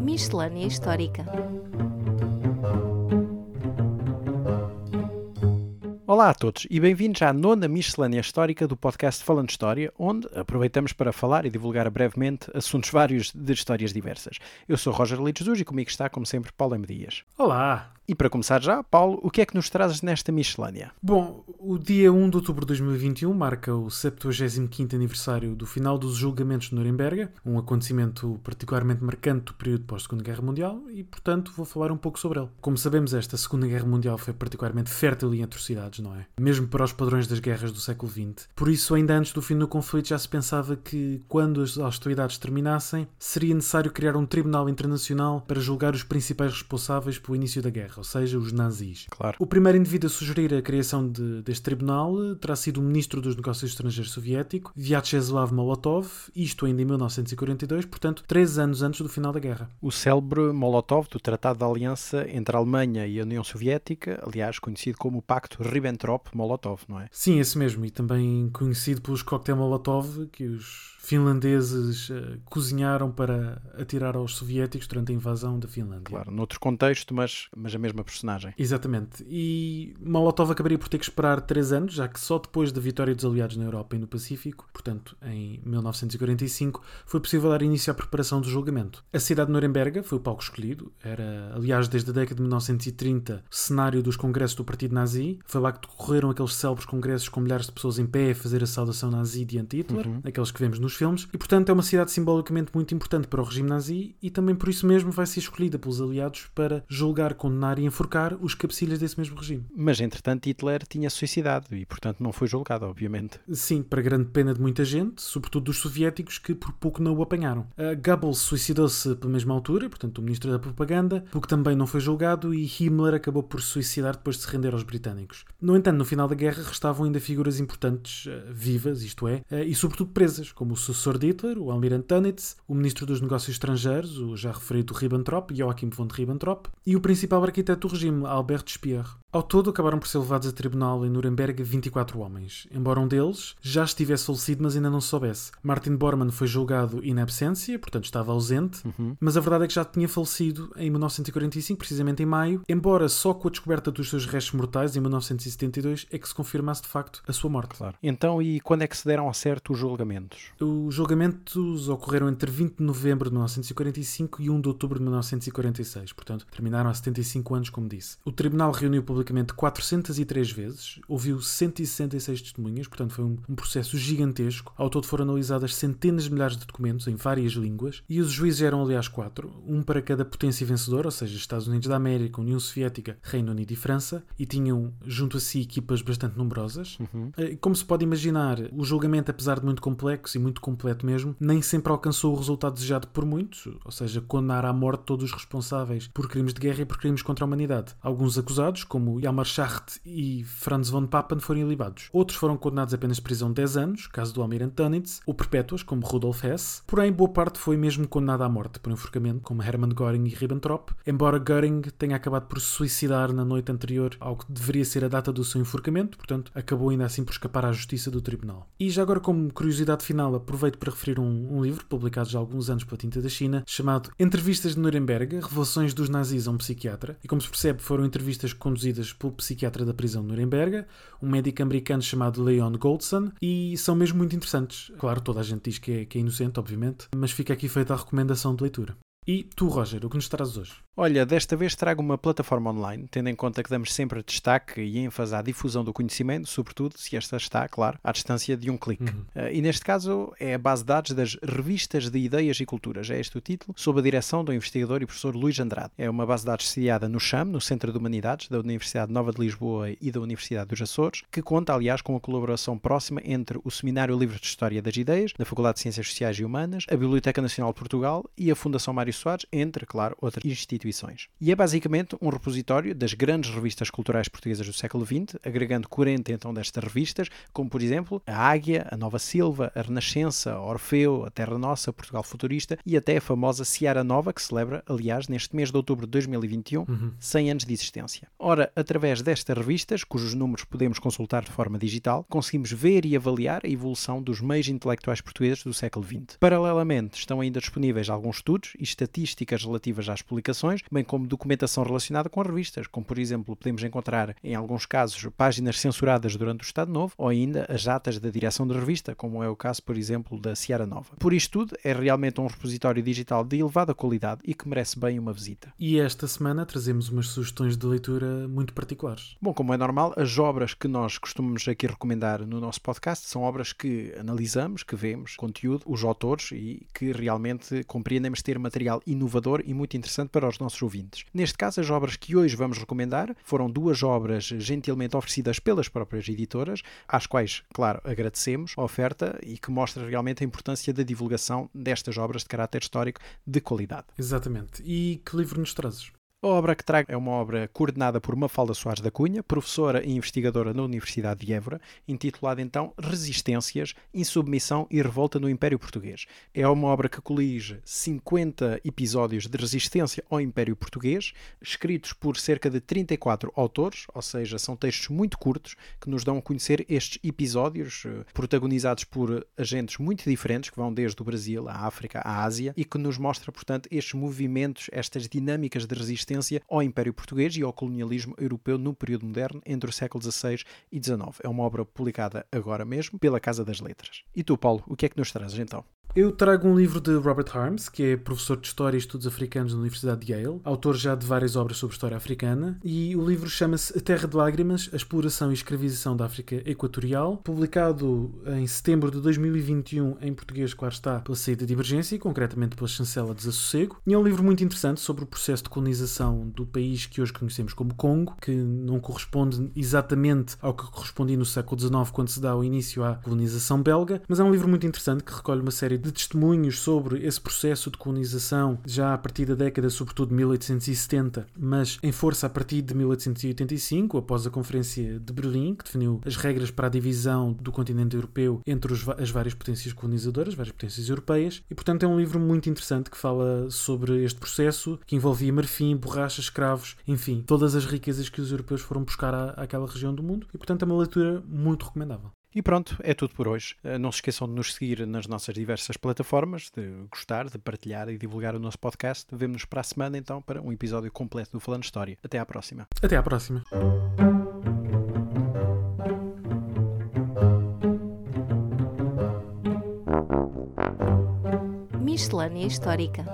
Miscelânea Histórica Olá a todos e bem-vindos à nona miscelânea histórica do podcast Falando História, onde aproveitamos para falar e divulgar brevemente assuntos vários de histórias diversas. Eu sou Roger Lides e comigo está, como sempre, Paulo M. Dias. Olá! E para começar já, Paulo, o que é que nos trazes nesta miscelânea? Bom, o dia 1 de outubro de 2021 marca o 75º aniversário do final dos julgamentos de Nuremberg, um acontecimento particularmente marcante do período pós-Segunda Guerra Mundial e, portanto, vou falar um pouco sobre ele. Como sabemos, esta Segunda Guerra Mundial foi particularmente fértil em atrocidades, não é? Mesmo para os padrões das guerras do século XX. Por isso, ainda antes do fim do conflito, já se pensava que, quando as hostilidades terminassem, seria necessário criar um tribunal internacional para julgar os principais responsáveis pelo início da guerra ou seja, os nazis. Claro. O primeiro indivíduo a sugerir a criação de, deste tribunal terá sido o ministro dos Negócios Estrangeiros soviético, Vyacheslav Molotov, isto ainda em 1942, portanto, três anos antes do final da guerra. O célebre Molotov do Tratado de Aliança entre a Alemanha e a União Soviética, aliás, conhecido como o Pacto Ribbentrop-Molotov, não é? Sim, esse mesmo, e também conhecido pelos coquetel Molotov que os finlandeses uh, cozinharam para atirar aos soviéticos durante a invasão da Finlândia. Claro, noutro contexto, mas, mas a mesma personagem. Exatamente. E Molotov acabaria por ter que esperar três anos, já que só depois da vitória dos aliados na Europa e no Pacífico, portanto em 1945, foi possível dar início à preparação do julgamento. A cidade de Nuremberg foi o palco escolhido, era, aliás, desde a década de 1930, cenário dos congressos do Partido Nazi. Foi lá que decorreram aqueles célebres congressos com milhares de pessoas em pé a fazer a saudação nazi diante de Hitler, uhum. aqueles que vemos nos filmes, e portanto é uma cidade simbolicamente muito importante para o regime nazi e também por isso mesmo vai ser escolhida pelos aliados para julgar, condenar e enforcar os cabecilhas desse mesmo regime. Mas entretanto Hitler tinha suicidado e portanto não foi julgado, obviamente. Sim, para grande pena de muita gente, sobretudo dos soviéticos que por pouco não o apanharam. A Goebbels suicidou-se pela mesma altura, portanto o ministro da propaganda, porque também não foi julgado e Himmler acabou por suicidar depois de se render aos britânicos. No entanto, no final da guerra restavam ainda figuras importantes, uh, vivas, isto é, uh, e sobretudo presas, como o sucessor de Hitler, o almirante Dönitz, o ministro dos Negócios Estrangeiros, o já referido Ribbentrop, Joachim von Ribbentrop, e o principal arquiteto do regime, Albert Speer. Ao todo, acabaram por ser levados a tribunal em Nuremberg 24 homens, embora um deles já estivesse falecido, mas ainda não soubesse. Martin Bormann foi julgado in absentia, portanto estava ausente, uhum. mas a verdade é que já tinha falecido em 1945, precisamente em maio, embora só com a descoberta dos seus restos mortais em 1972 é que se confirmasse de facto a sua morte. Claro. Então, e quando é que se deram ao certo os julgamentos? Os julgamentos ocorreram entre 20 de novembro de 1945 e 1 de outubro de 1946, portanto terminaram há 75 anos, como disse. O tribunal reuniu publicamente 403 vezes, ouviu 166 testemunhas, portanto foi um, um, processo gigantesco. Ao todo foram analisadas centenas de milhares de documentos em várias línguas e os juízes eram, aliás, quatro, um para cada potência vencedora, ou seja, Estados Unidos da América, União Soviética, Reino Unido e França, e tinham junto a si equipas bastante numerosas. Uhum. Eh, como se pode imaginar, o julgamento, apesar de muito complexo e muito completo mesmo, nem sempre alcançou o resultado desejado por muitos, ou seja, condenar à morte todos os responsáveis por crimes de guerra e por crimes contra a humanidade. Alguns acusados, como Yamar Schacht e Franz von Papen foram ilibados. Outros foram condenados apenas prisão de 10 anos, caso do Almirante Dönitz, ou perpétuas, como Rudolf Hess. Porém, boa parte foi mesmo condenada à morte por enforcamento, como Hermann Göring e Ribbentrop, embora Göring tenha acabado por se suicidar na noite anterior ao que deveria ser a data do seu enforcamento, portanto, acabou ainda assim por escapar à justiça do tribunal. E já agora, como curiosidade final, aproveito para referir um, um livro publicado já há alguns anos pela Tinta da China, chamado Entrevistas de Nuremberg, Revelações dos Nazis a um Psiquiatra, como se percebe, foram entrevistas conduzidas pelo psiquiatra da prisão de Nuremberg, um médico americano chamado Leon Goldson, e são mesmo muito interessantes. Claro, toda a gente diz que é, que é inocente, obviamente, mas fica aqui feita a recomendação de leitura. E tu, Roger, o que nos trazes hoje? Olha, desta vez trago uma plataforma online, tendo em conta que damos sempre destaque e ênfase à difusão do conhecimento, sobretudo se esta está, claro, à distância de um clique. Uhum. Uh, e neste caso é a base de dados das Revistas de Ideias e Culturas, é este o título, sob a direção do investigador e professor Luís Andrade. É uma base de dados sediada no CHAM, no Centro de Humanidades, da Universidade Nova de Lisboa e da Universidade dos Açores, que conta, aliás, com a colaboração próxima entre o Seminário Livre de História das Ideias, da Faculdade de Ciências Sociais e Humanas, a Biblioteca Nacional de Portugal e a Fundação Mário Soares, entre, claro, outras instituições instituições. E é basicamente um repositório das grandes revistas culturais portuguesas do século XX, agregando 40 então destas revistas, como por exemplo a Águia, a Nova Silva, a Renascença, a Orfeu, a Terra Nossa, Portugal Futurista e até a famosa Seara Nova, que celebra, aliás, neste mês de outubro de 2021, uhum. 100 anos de existência. Ora, através destas revistas, cujos números podemos consultar de forma digital, conseguimos ver e avaliar a evolução dos meios intelectuais portugueses do século XX. Paralelamente, estão ainda disponíveis alguns estudos e estatísticas relativas às publicações, bem como documentação relacionada com as revistas, como por exemplo podemos encontrar em alguns casos páginas censuradas durante o Estado Novo ou ainda as atas da direção da revista, como é o caso, por exemplo, da Seara Nova. Por isto tudo, é realmente um repositório digital de elevada qualidade e que merece bem uma visita. E esta semana trazemos umas sugestões de leitura muito particulares. Bom, como é normal, as obras que nós costumamos aqui recomendar no nosso podcast são obras que analisamos, que vemos conteúdo, os autores e que realmente compreendemos ter material inovador e muito interessante para os nossos ouvintes. Neste caso, as obras que hoje vamos recomendar foram duas obras gentilmente oferecidas pelas próprias editoras, às quais, claro, agradecemos a oferta e que mostra realmente a importância da divulgação destas obras de caráter histórico de qualidade. Exatamente. E que livro nos trazes? A obra que trago é uma obra coordenada por Mafalda Soares da Cunha, professora e investigadora na Universidade de Évora, intitulada então Resistências, Insubmissão e Revolta no Império Português. É uma obra que colige 50 episódios de resistência ao Império Português, escritos por cerca de 34 autores, ou seja, são textos muito curtos que nos dão a conhecer estes episódios, eh, protagonizados por agentes muito diferentes, que vão desde o Brasil à África à Ásia, e que nos mostra, portanto, estes movimentos, estas dinâmicas de resistência resistência ao Império Português e ao colonialismo europeu no período moderno, entre o século XVI e XIX. É uma obra publicada agora mesmo pela Casa das Letras. E tu, Paulo, o que é que nos trazes então? Eu trago um livro de Robert Harms, que é professor de História e Estudos Africanos na Universidade de Yale, autor já de várias obras sobre história africana, e o livro chama-se A Terra de Lágrimas, a Exploração e Escravização da África Equatorial, publicado em setembro de 2021 em português, claro está, pela saída de Divergência, e concretamente pela chancela Desassossego. E é um livro muito interessante sobre o processo de colonização do país que hoje conhecemos como Congo, que não corresponde exatamente ao que correspondia no século XIX, quando se dá o início à colonização belga, mas é um livro muito interessante que recolhe uma série de testemunhos sobre esse processo de colonização já a partir da década, sobretudo de 1870, mas em força a partir de 1885, após a Conferência de Berlim, que definiu as regras para a divisão do continente europeu entre os, as várias potências colonizadoras, várias potências europeias, e portanto é um livro muito interessante que fala sobre este processo, que envolvia marfim, borracha, escravos, enfim, todas as riquezas que os europeus foram buscar à, àquela região do mundo, e portanto é uma leitura muito recomendável. E pronto, é tudo por hoje. Eh, não se esqueçam de nos seguir nas nossas diversas plataformas, de gostar, de partilhar e divulgar o nosso podcast. Vemo-nos para a semana então para um episódio completo do Falando História. Até à próxima. Até à próxima. Miscelânea Histórica